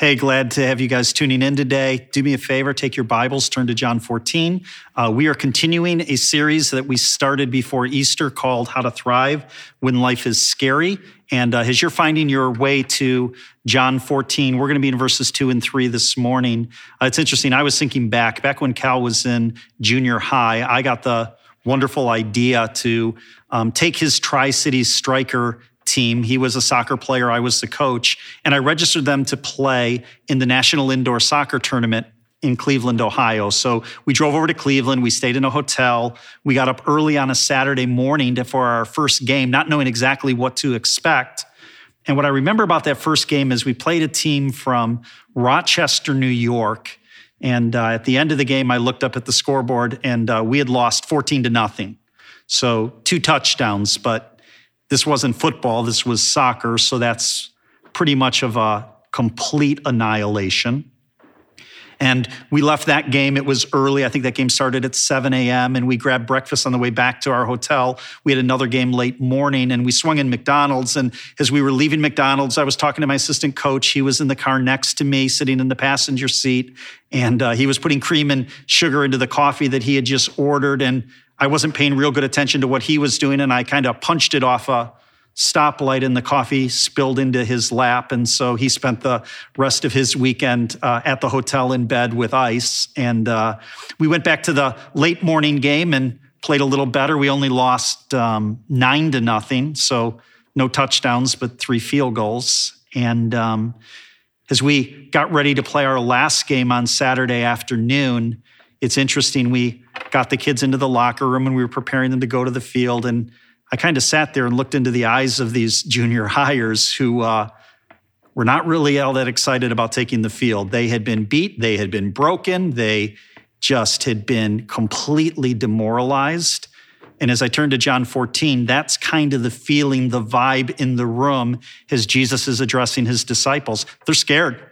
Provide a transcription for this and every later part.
Hey, glad to have you guys tuning in today. Do me a favor, take your Bibles, turn to John 14. Uh, we are continuing a series that we started before Easter called How to Thrive When Life is Scary. And uh, as you're finding your way to John 14, we're going to be in verses 2 and 3 this morning. Uh, it's interesting. I was thinking back, back when Cal was in junior high, I got the wonderful idea to um, take his Tri Cities striker team. He was a soccer player, I was the coach, and I registered them to play in the National Indoor Soccer Tournament in Cleveland, Ohio. So we drove over to Cleveland. We stayed in a hotel. We got up early on a Saturday morning to, for our first game, not knowing exactly what to expect. And what I remember about that first game is we played a team from Rochester, New York. And uh, at the end of the game, I looked up at the scoreboard and uh, we had lost 14 to nothing. So two touchdowns, but this wasn't football, this was soccer, so that's pretty much of a complete annihilation. And we left that game. It was early. I think that game started at 7 a.m. And we grabbed breakfast on the way back to our hotel. We had another game late morning and we swung in McDonald's. And as we were leaving McDonald's, I was talking to my assistant coach. He was in the car next to me, sitting in the passenger seat. And uh, he was putting cream and sugar into the coffee that he had just ordered. And I wasn't paying real good attention to what he was doing, and I kind of punched it off a stoplight, and the coffee spilled into his lap. And so he spent the rest of his weekend uh, at the hotel in bed with ice. And uh, we went back to the late morning game and played a little better. We only lost um, nine to nothing, so no touchdowns, but three field goals. And um, as we got ready to play our last game on Saturday afternoon, it's interesting. We got the kids into the locker room and we were preparing them to go to the field. And I kind of sat there and looked into the eyes of these junior hires who uh, were not really all that excited about taking the field. They had been beat, they had been broken, they just had been completely demoralized. And as I turn to John 14, that's kind of the feeling, the vibe in the room as Jesus is addressing his disciples. They're scared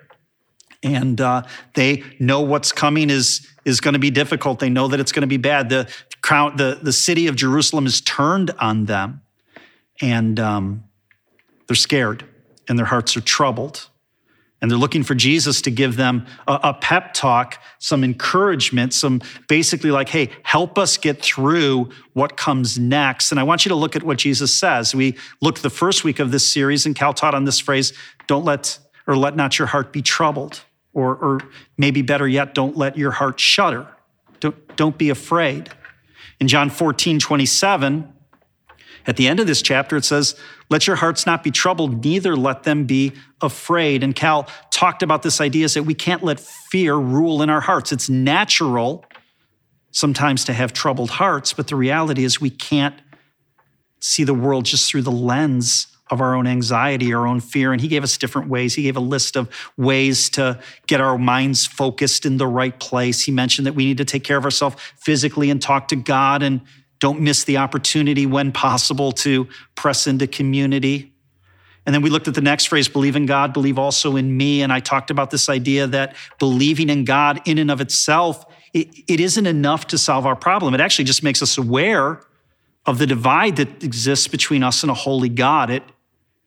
and uh, they know what's coming is is going to be difficult. They know that it's going to be bad. The crowd, the the city of Jerusalem is turned on them, and um, they're scared, and their hearts are troubled, and they're looking for Jesus to give them a, a pep talk, some encouragement, some basically like, "Hey, help us get through what comes next." And I want you to look at what Jesus says. We looked the first week of this series, and Cal taught on this phrase: "Don't let." Or let not your heart be troubled. Or, or maybe better yet, don't let your heart shudder. Don't, don't be afraid. In John 14, 27, at the end of this chapter, it says, Let your hearts not be troubled, neither let them be afraid. And Cal talked about this idea that we can't let fear rule in our hearts. It's natural sometimes to have troubled hearts, but the reality is we can't see the world just through the lens of our own anxiety, our own fear. And he gave us different ways. He gave a list of ways to get our minds focused in the right place. He mentioned that we need to take care of ourselves physically and talk to God and don't miss the opportunity when possible to press into community. And then we looked at the next phrase believe in God, believe also in me. And I talked about this idea that believing in God in and of itself, it, it isn't enough to solve our problem. It actually just makes us aware of the divide that exists between us and a holy God. It,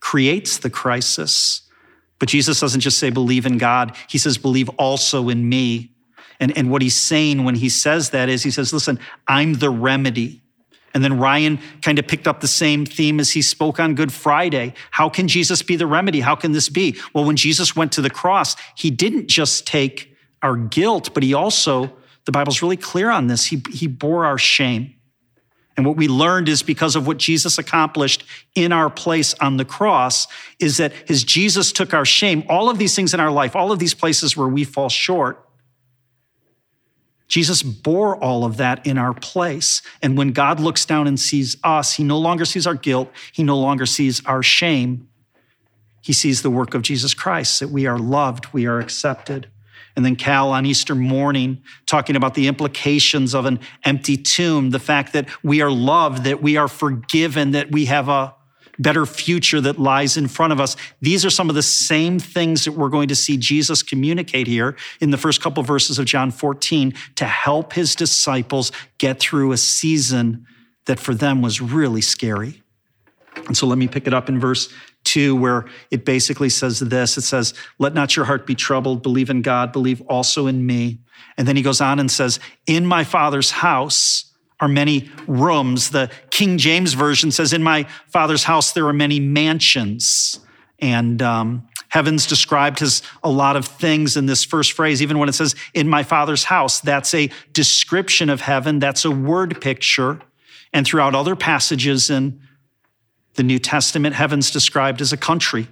creates the crisis. But Jesus doesn't just say, believe in God, he says, believe also in me. And, and what he's saying when he says that is, he says, listen, I'm the remedy. And then Ryan kind of picked up the same theme as he spoke on Good Friday. How can Jesus be the remedy? How can this be? Well, when Jesus went to the cross, he didn't just take our guilt, but he also, the Bible's really clear on this, he, he bore our shame. And what we learned is because of what Jesus accomplished in our place on the cross, is that his Jesus took our shame, all of these things in our life, all of these places where we fall short. Jesus bore all of that in our place. And when God looks down and sees us, he no longer sees our guilt, he no longer sees our shame. He sees the work of Jesus Christ, that we are loved, we are accepted. And then Cal on Easter morning talking about the implications of an empty tomb, the fact that we are loved, that we are forgiven, that we have a better future that lies in front of us. These are some of the same things that we're going to see Jesus communicate here in the first couple of verses of John 14 to help his disciples get through a season that for them was really scary. And so let me pick it up in verse 2, where it basically says this it says, Let not your heart be troubled, believe in God, believe also in me. And then he goes on and says, In my Father's house are many rooms. The King James Version says, In my Father's house there are many mansions. And um, heaven's described as a lot of things in this first phrase. Even when it says, In my Father's house, that's a description of heaven, that's a word picture. And throughout other passages in the New Testament, heaven's described as a country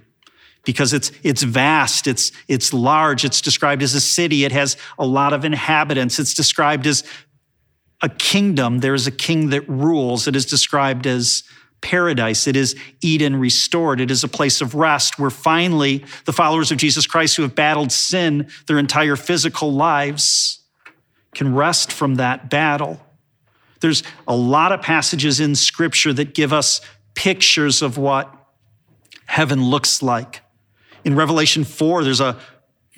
because it's, it's vast, it's, it's large, it's described as a city, it has a lot of inhabitants, it's described as a kingdom. There is a king that rules. It is described as paradise. It is Eden restored. It is a place of rest where finally the followers of Jesus Christ who have battled sin their entire physical lives can rest from that battle. There's a lot of passages in scripture that give us pictures of what heaven looks like. In Revelation 4, there's a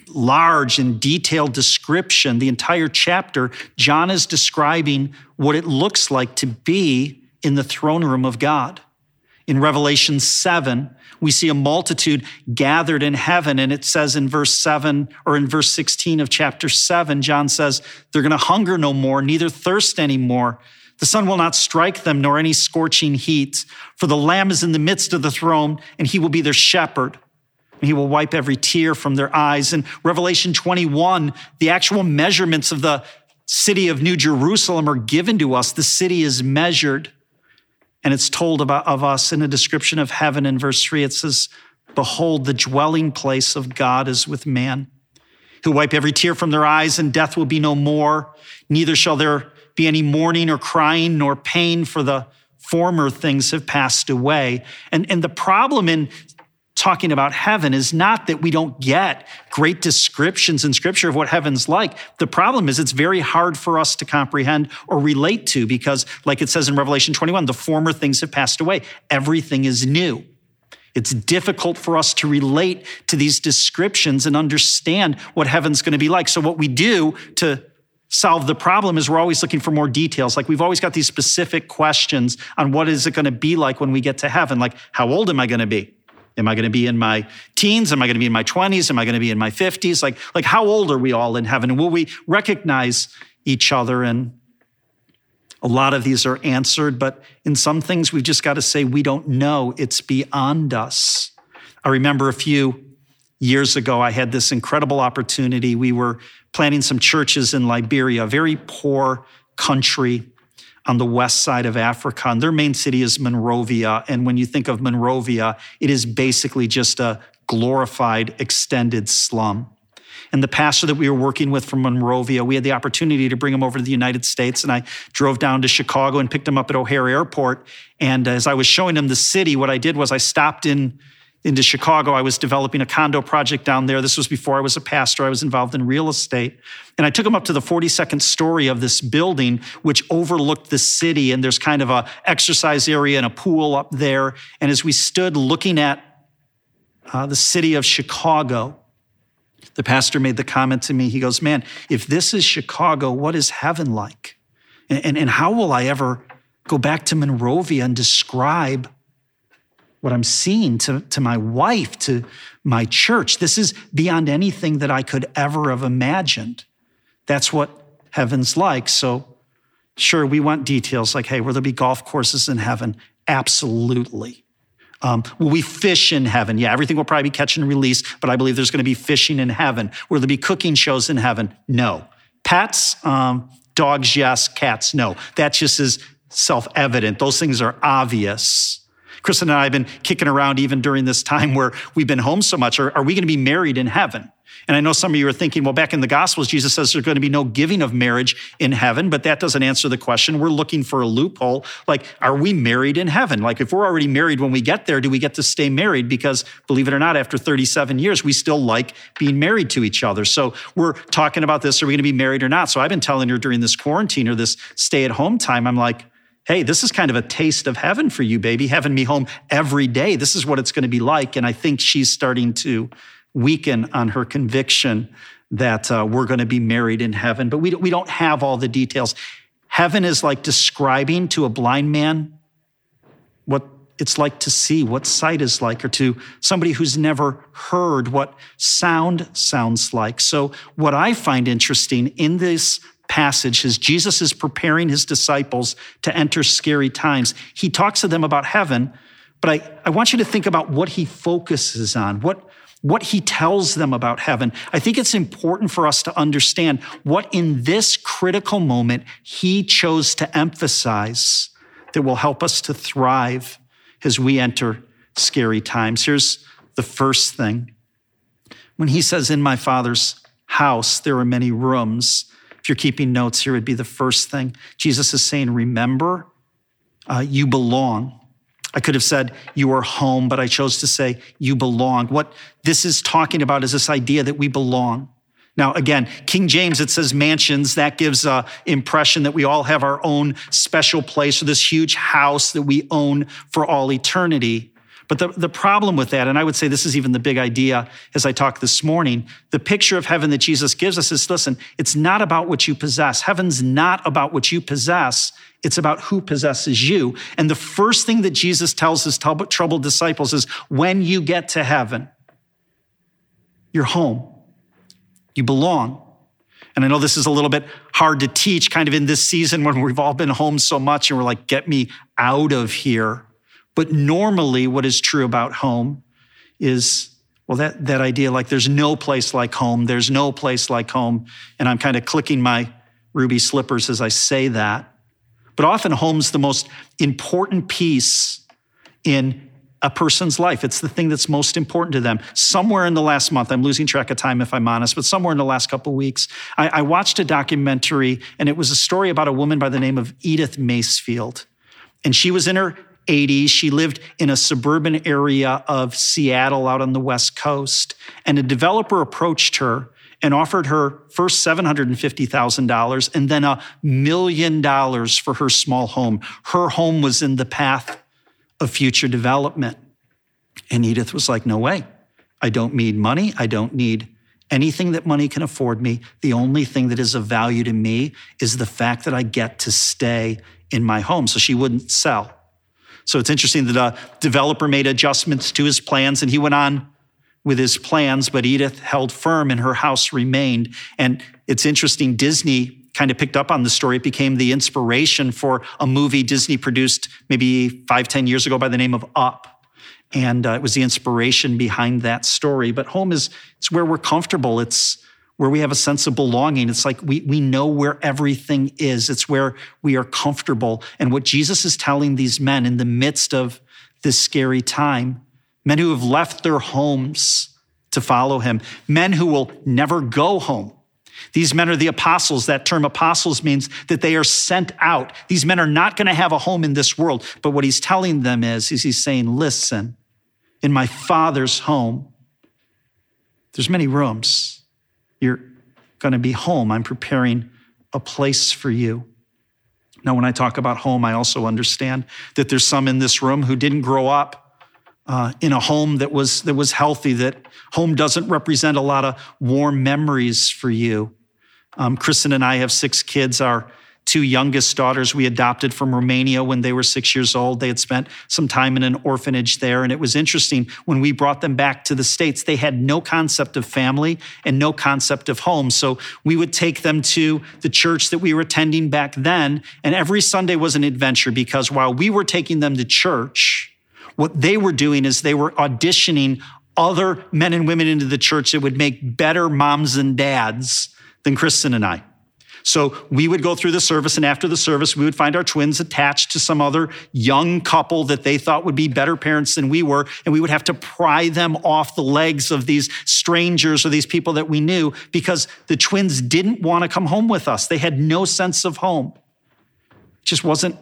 large and detailed description, the entire chapter. John is describing what it looks like to be in the throne room of God. In Revelation 7, we see a multitude gathered in heaven. And it says in verse 7 or in verse 16 of chapter 7, John says, they're going to hunger no more, neither thirst anymore. The sun will not strike them, nor any scorching heat. For the Lamb is in the midst of the throne, and he will be their shepherd. And he will wipe every tear from their eyes. In Revelation 21, the actual measurements of the city of New Jerusalem are given to us. The city is measured. And it's told about of us in a description of heaven in verse 3. It says, Behold, the dwelling place of God is with man. He'll wipe every tear from their eyes, and death will be no more. Neither shall there be any mourning or crying nor pain, for the former things have passed away. And, and the problem in talking about heaven is not that we don't get great descriptions in scripture of what heaven's like. The problem is it's very hard for us to comprehend or relate to because, like it says in Revelation 21, the former things have passed away. Everything is new. It's difficult for us to relate to these descriptions and understand what heaven's going to be like. So, what we do to solve the problem is we're always looking for more details. Like we've always got these specific questions on what is it going to be like when we get to heaven? Like, how old am I going to be? Am I going to be in my teens? Am I going to be in my 20s? Am I going to be in my 50s? Like, like how old are we all in heaven? And will we recognize each other? And a lot of these are answered, but in some things we've just got to say we don't know. It's beyond us. I remember a few years ago, I had this incredible opportunity. We were planting some churches in Liberia, a very poor country on the west side of Africa. And their main city is Monrovia. And when you think of Monrovia, it is basically just a glorified, extended slum. And the pastor that we were working with from Monrovia, we had the opportunity to bring him over to the United States. And I drove down to Chicago and picked him up at O'Hare Airport. And as I was showing him the city, what I did was I stopped in into Chicago. I was developing a condo project down there. This was before I was a pastor. I was involved in real estate. And I took him up to the 42nd story of this building, which overlooked the city. And there's kind of a exercise area and a pool up there. And as we stood looking at uh, the city of Chicago, the pastor made the comment to me. He goes, Man, if this is Chicago, what is heaven like? And, and, and how will I ever go back to Monrovia and describe what I'm seeing to, to my wife, to my church. This is beyond anything that I could ever have imagined. That's what heaven's like. So, sure, we want details like, hey, will there be golf courses in heaven? Absolutely. Um, will we fish in heaven? Yeah, everything will probably be catch and release, but I believe there's going to be fishing in heaven. Will there be cooking shows in heaven? No. Pets, um, dogs, yes. Cats, no. That just is self evident. Those things are obvious. Kristen and I have been kicking around even during this time where we've been home so much. Are, are we going to be married in heaven? And I know some of you are thinking, well, back in the Gospels, Jesus says there's going to be no giving of marriage in heaven, but that doesn't answer the question. We're looking for a loophole. Like, are we married in heaven? Like, if we're already married when we get there, do we get to stay married? Because believe it or not, after 37 years, we still like being married to each other. So we're talking about this. Are we going to be married or not? So I've been telling her during this quarantine or this stay at home time, I'm like, hey, this is kind of a taste of heaven for you, baby, having me home every day. This is what it's going to be like. And I think she's starting to weaken on her conviction that uh, we're going to be married in heaven. But we, we don't have all the details. Heaven is like describing to a blind man what it's like to see, what sight is like, or to somebody who's never heard what sound sounds like. So, what I find interesting in this passage is Jesus is preparing his disciples to enter scary times. He talks to them about heaven, but I, I want you to think about what he focuses on, what, what he tells them about heaven. I think it's important for us to understand what in this critical moment he chose to emphasize that will help us to thrive as we enter scary times. Here's the first thing. When he says, In my father's house, there are many rooms. If you're keeping notes, here would be the first thing. Jesus is saying, Remember, uh, you belong. I could have said you are home, but I chose to say you belong. What this is talking about is this idea that we belong. Now, again, King James, it says mansions. That gives a impression that we all have our own special place or this huge house that we own for all eternity. But the, the problem with that, and I would say this is even the big idea as I talked this morning, the picture of heaven that Jesus gives us is listen, it's not about what you possess. Heaven's not about what you possess. It's about who possesses you. And the first thing that Jesus tells his troubled disciples is when you get to heaven, you're home. You belong. And I know this is a little bit hard to teach kind of in this season when we've all been home so much and we're like, get me out of here. But normally, what is true about home is, well, that, that idea like there's no place like home, there's no place like home. And I'm kind of clicking my ruby slippers as I say that. But often, home's the most important piece in a person's life. It's the thing that's most important to them. Somewhere in the last month, I'm losing track of time if I'm honest, but somewhere in the last couple weeks, I, I, watched a documentary and it was a story about a woman by the name of Edith Macefield. And she was in her 80s. She lived in a suburban area of Seattle out on the West Coast. And a developer approached her and offered her first $750,000 and then a million dollars for her small home. Her home was in the path of future development. And Edith was like, No way. I don't need money. I don't need anything that money can afford me. The only thing that is of value to me is the fact that I get to stay in my home. So she wouldn't sell. So it's interesting that a developer made adjustments to his plans and he went on with his plans, but Edith held firm and her house remained. And it's interesting, Disney kind of picked up on the story. It became the inspiration for a movie Disney produced maybe five, ten years ago by the name of Up. And uh, it was the inspiration behind that story. But home is it's where we're comfortable. It's where we have a sense of belonging. It's like we, we know where everything is. It's where we are comfortable. And what Jesus is telling these men in the midst of this scary time, men who have left their homes to follow him, men who will never go home, these men are the apostles. That term apostles means that they are sent out. These men are not going to have a home in this world. But what he's telling them is, is he's saying, listen, in my father's home, there's many rooms. You're going to be home. I'm preparing a place for you. Now, when I talk about home, I also understand that there's some in this room who didn't grow up uh, in a home that was that was healthy. That home doesn't represent a lot of warm memories for you. Um, Kristen and I have six kids. Our two youngest daughters we adopted from Romania when they were six years old. They had spent some time in an orphanage there. And it was interesting when we brought them back to the States, they had no concept of family and no concept of home. So we would take them to the church that we were attending back then. And every Sunday was an adventure because while we were taking them to church, what they were doing is they were auditioning other men and women into the church that would make better moms and dads than Kristen and I. So we would go through the service, and after the service, we would find our twins attached to some other young couple that they thought would be better parents than we were. And we would have to pry them off the legs of these strangers or these people that we knew because the twins didn't want to come home with us. They had no sense of home. It just wasn't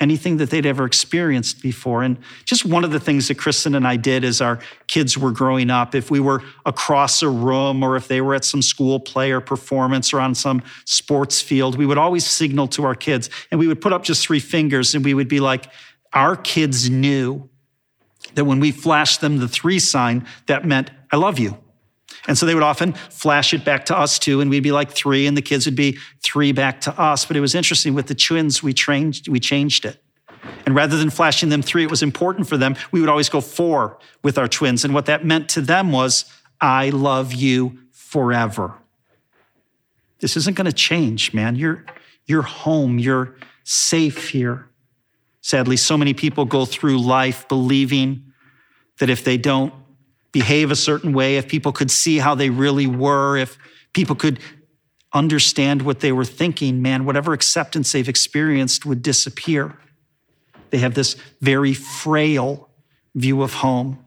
anything that they'd ever experienced before. And just one of the things that Kristen and I did as our kids were growing up, if we were across a room or if they were at some school play or performance or on some sports field, we would always signal to our kids and we would put up just three fingers and we would be like, our kids knew that when we flashed them the three sign, that meant, I love you. And so they would often flash it back to us too, and we'd be like three, and the kids would be three back to us. But it was interesting with the twins, we trained, we changed it. And rather than flashing them three, it was important for them. We would always go four with our twins. And what that meant to them was, I love you forever. This isn't going to change, man. You're, you're home. You're safe here. Sadly, so many people go through life believing that if they don't behave a certain way, if people could see how they really were, if people could understand what they were thinking, man, whatever acceptance they've experienced would disappear. They have this very frail view of home.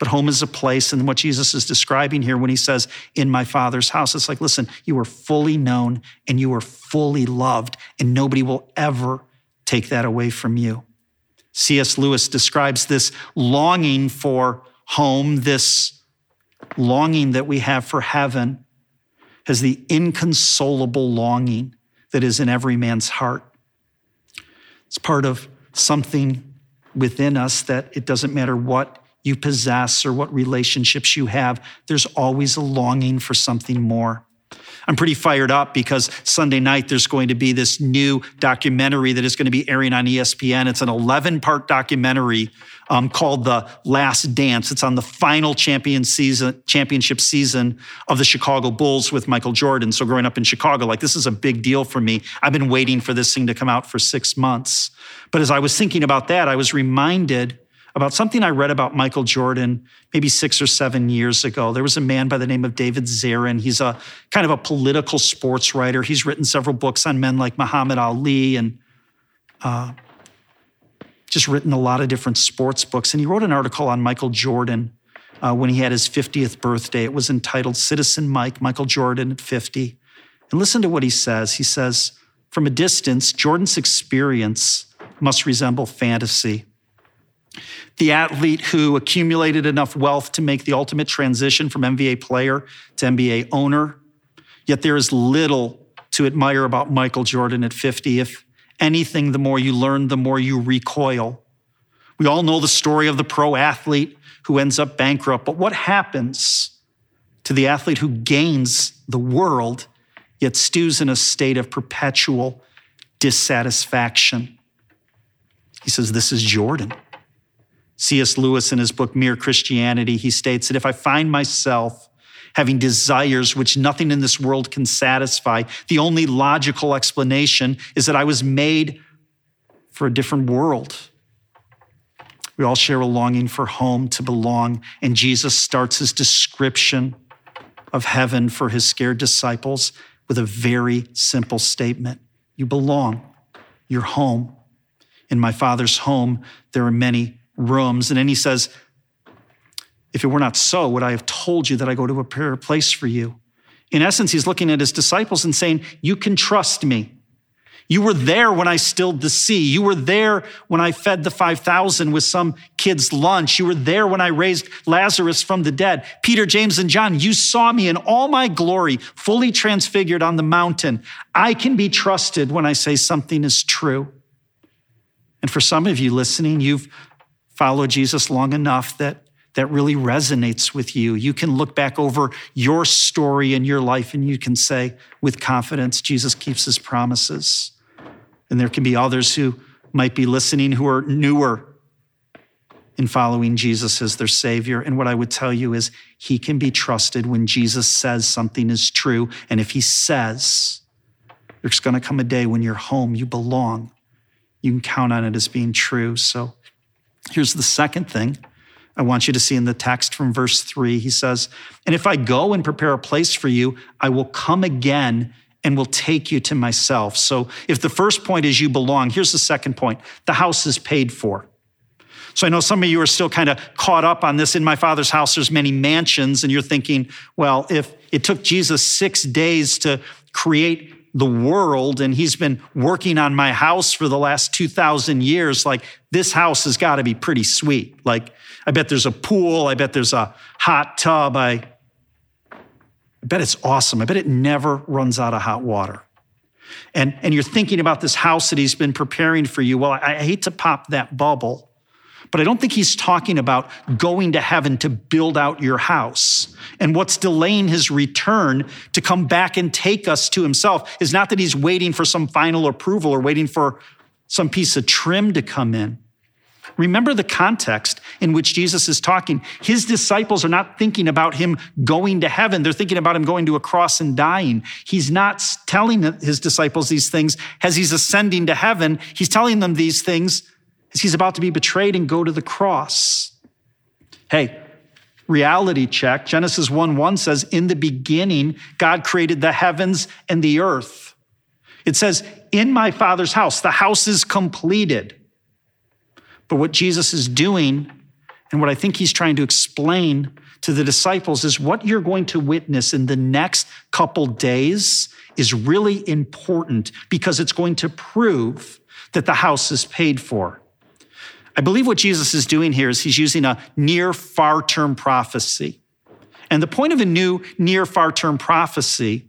But home is a place, and what Jesus is describing here when he says, In my Father's house, it's like, listen, you are fully known and you are fully loved, and nobody will ever take that away from you. C.S. Lewis describes this longing for home, this longing that we have for heaven, as the inconsolable longing that is in every man's heart. It's part of something within us that it doesn't matter what you possess or what relationships you have, there's always a longing for something more. I'm pretty fired up because Sunday night there's going to be this new documentary that is going to be airing on ESPN. It's an 11 part documentary um, called The Last Dance. It's on the final champion season, championship season of the Chicago Bulls with Michael Jordan. So growing up in Chicago, like this is a big deal for me. I've been waiting for this thing to come out for six months. But as I was thinking about that, I was reminded about something I read about Michael Jordan maybe six or seven years ago. There was a man by the name of David Zirin. He's a kind of a political sports writer. He's written several books on men like Muhammad Ali and uh, just written a lot of different sports books. And he wrote an article on Michael Jordan uh, when he had his 50th birthday. It was entitled Citizen Mike, Michael Jordan at 50. And listen to what he says. He says, from a distance, Jordan's experience must resemble fantasy the athlete who accumulated enough wealth to make the ultimate transition from NBA player to NBA owner. Yet there is little to admire about Michael Jordan at 50. If anything, the more you learn, the more you recoil. We all know the story of the pro athlete who ends up bankrupt, but what happens to the athlete who gains the world yet stews in a state of perpetual dissatisfaction? He says, This is Jordan. C.S. Lewis, in his book Mere Christianity, he states that if I find myself having desires which nothing in this world can satisfy, the only logical explanation is that I was made for a different world. We all share a longing for home, to belong, and Jesus starts his description of heaven for his scared disciples with a very simple statement You belong, you're home. In my Father's home, there are many rooms. And then he says, If it were not so, would I have told you that I go to prepare a place for you? In essence, he's looking at his disciples and saying, You can trust me. You were there when I stilled the sea. You were there when I fed the 5,000 with some kid's lunch. You were there when I raised Lazarus from the dead. Peter, James, and John, you saw me in all my glory, fully transfigured on the mountain. I can be trusted when I say something is true. And for some of you listening, you've follow Jesus long enough that that really resonates with you. You can look back over your story and your life and you can say with confidence, Jesus keeps his promises. And there can be others who might be listening who are newer in following Jesus as their Savior. And what I would tell you is, He can be trusted when Jesus says something is true. And if He says, there's going to come a day when you're home, you belong, you can count on it as being true. So Here's the second thing I want you to see in the text from verse three. He says, And if I go and prepare a place for you, I will come again and will take you to myself. So if the first point is you belong, here's the second point the house is paid for. So I know some of you are still kind of caught up on this. In my father's house, there's many mansions, and you're thinking, well, if it took Jesus six days to create the world and he's been working on my house for the last 2000 years like this house has got to be pretty sweet like i bet there's a pool i bet there's a hot tub i I bet it's awesome. I bet it never runs out of hot water. And, and you're thinking about this house that he's been preparing for you. Well, I, I hate to pop that bubble, but I don't think he's talking about going to heaven to build out your house. And what's delaying his return to come back and take us to himself is not that he's waiting for some final approval or waiting for some piece of trim to come in. Remember the context in which Jesus is talking. His disciples are not thinking about him going to heaven. They're thinking about him going to a cross and dying. He's not telling his disciples these things as he's ascending to heaven. He's telling them these things as he's about to be betrayed and go to the cross. Hey, reality check. Genesis 1 1 says, In the beginning, God created the heavens and the earth. It says, In my Father's house, the house is completed. But what Jesus is doing, and what I think he's trying to explain to the disciples, is what you're going to witness in the next couple days is really important because it's going to prove that the house is paid for. I believe what Jesus is doing here is he's using a near far term prophecy. And the point of a new near far term prophecy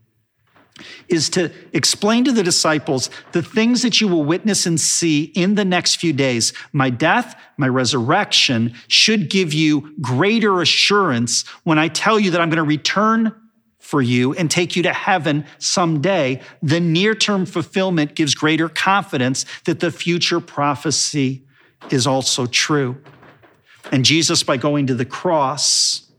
is to explain to the disciples the things that you will witness and see in the next few days. My death, my resurrection should give you greater assurance when I tell you that I'm going to return for you and take you to heaven someday. The near term fulfillment gives greater confidence that the future prophecy is also true. And Jesus, by going to the cross,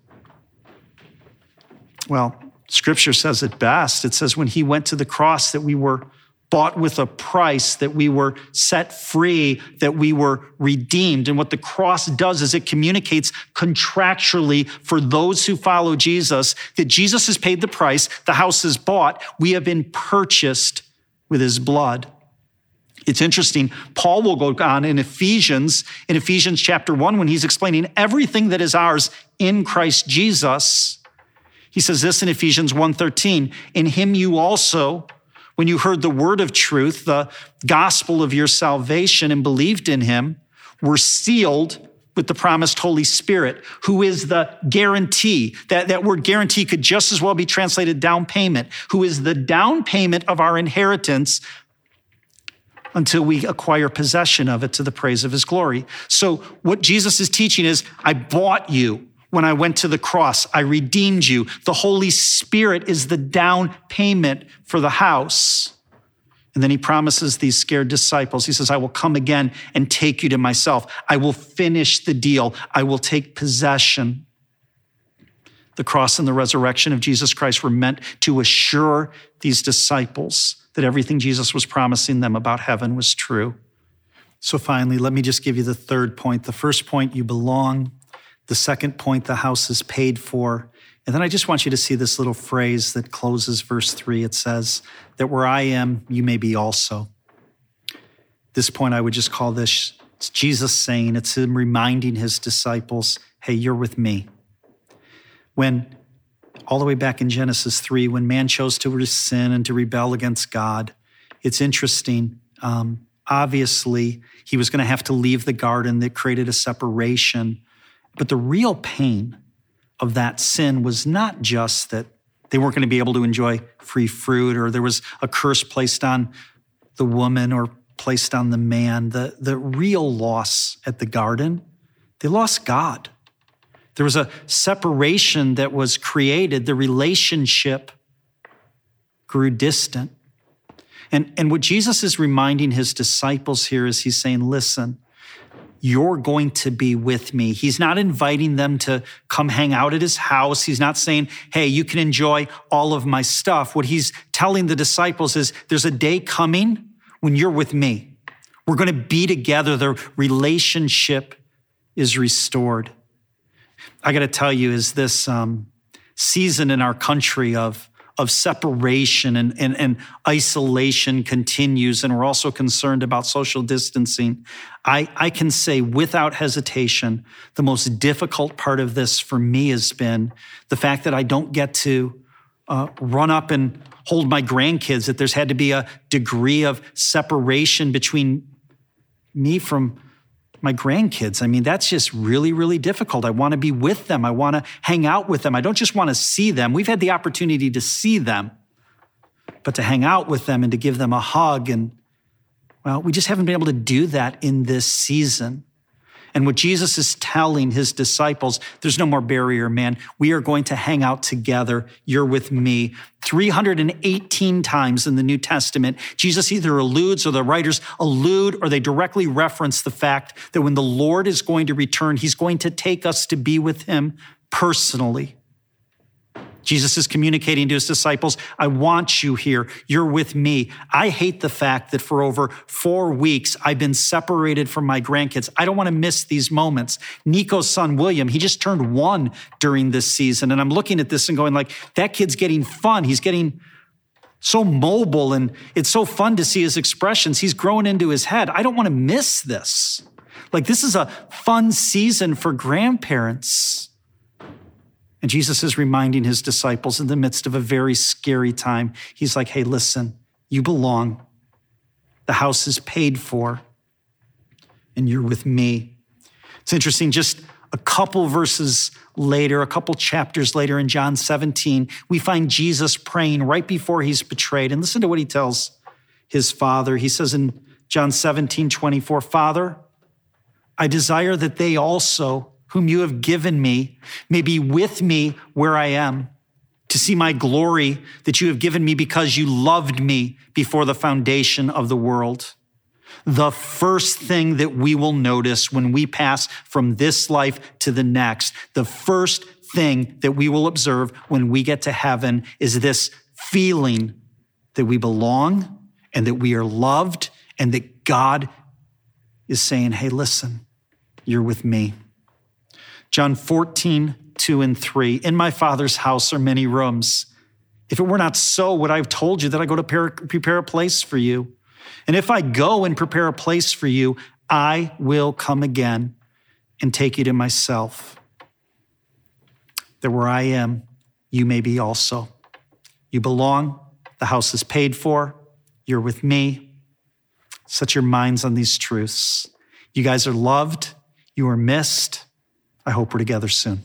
well, Scripture says it best. It says when he went to the cross that we were bought with a price, that we were set free, that we were redeemed. And what the cross does is it communicates contractually for those who follow Jesus that Jesus has paid the price, the house is bought, we have been purchased with his blood. It's interesting. Paul will go on in Ephesians, in Ephesians chapter 1, when he's explaining everything that is ours in Christ Jesus he says this in Ephesians 1:13, "In him you also when you heard the word of truth, the gospel of your salvation and believed in him, were sealed with the promised Holy Spirit, who is the guarantee. That, that word guarantee could just as well be translated down payment, who is the down payment of our inheritance until we acquire possession of it to the praise of his glory. So, what Jesus is teaching is I bought you when I went to the cross. I redeemed you. The Holy Spirit is the down payment for the house. And then he promises these scared disciples, he says, I will come again and take you to myself. I will finish the deal. I will take possession. The cross and the resurrection of Jesus Christ were meant to assure these disciples that everything Jesus was promising them about heaven was true. So finally, let me just give you the third point. The first point, you belong. The second point, the house is paid for. And then I just want you to see this little phrase that closes verse three. It says, That where I am, you may be also. This point, I would just call this it's Jesus saying, it's him reminding his disciples, Hey, you're with me. When all the way back in Genesis 3, when man chose to sin and to rebel against God, it's interesting. Um, obviously, he was going to have to leave the garden that created a separation but the real pain of that sin was not just that they weren't going to be able to enjoy free fruit or there was a curse placed on the woman or placed on the man. The, the real loss at the garden, they lost God. There was a separation that was created. The relationship grew distant. And, and what Jesus is reminding his disciples here is he's saying, listen, you're going to be with me. He's not inviting them to come hang out at his house. He's not saying, Hey, you can enjoy all of my stuff. What he's telling the disciples is there's a day coming when you're with me. We're going to be together. The relationship is restored. I got to tell you, is this um, season in our country of of separation and, and, and isolation continues, and we're also concerned about social distancing, I, I can say without hesitation, the most difficult part of this for me has been the fact that I don't get to uh, run up and hold my grandkids, that there's had to be a degree of separation between me from my grandkids. I mean, that's just really, really difficult. I want to be with them. I want to hang out with them. I don't just want to see them. We've had the opportunity to see them, but to hang out with them and to give them a hug. And, well, we just haven't been able to do that in this season. And what Jesus is telling his disciples, there's no more barrier, man. We are going to hang out together. You're with me. 318 times in the New Testament, Jesus either alludes or the writers allude or they directly reference the fact that when the Lord is going to return, he's going to take us to be with him personally. Jesus is communicating to his disciples, I want you here. You're with me. I hate the fact that for over four weeks, I've been separated from my grandkids. I don't want to miss these moments. Nico's son, William, he just turned one during this season. And I'm looking at this and going like, that kid's getting fun. He's getting so mobile and it's so fun to see his expressions. He's growing into his head. I don't want to miss this. Like this is a fun season for grandparents. And Jesus is reminding his disciples in the midst of a very scary time. He's like, hey, listen, you belong. The house is paid for, and you're with me. It's interesting, just a couple verses later, a couple chapters later in John 17, we find Jesus praying right before he's betrayed. And listen to what he tells his father. He says in John 17, 24, Father, I desire that they also whom you have given me, may be with me where I am, to see my glory that you have given me because you loved me before the foundation of the world. The first thing that we will notice when we pass from this life to the next, the first thing that we will observe when we get to heaven is this feeling that we belong and that we are loved and that God is saying, Hey, listen, you're with me. John 14, 2 and 3. In my Father's house are many rooms. If it were not so, would I have told you that I go to prepare a place for you? And if I go and prepare a place for you, I will come again and take you to myself, that where I am, you may be also. You belong, the house is paid for, you're with me. Set your minds on these truths. You guys are loved, you are missed. I hope we're together soon.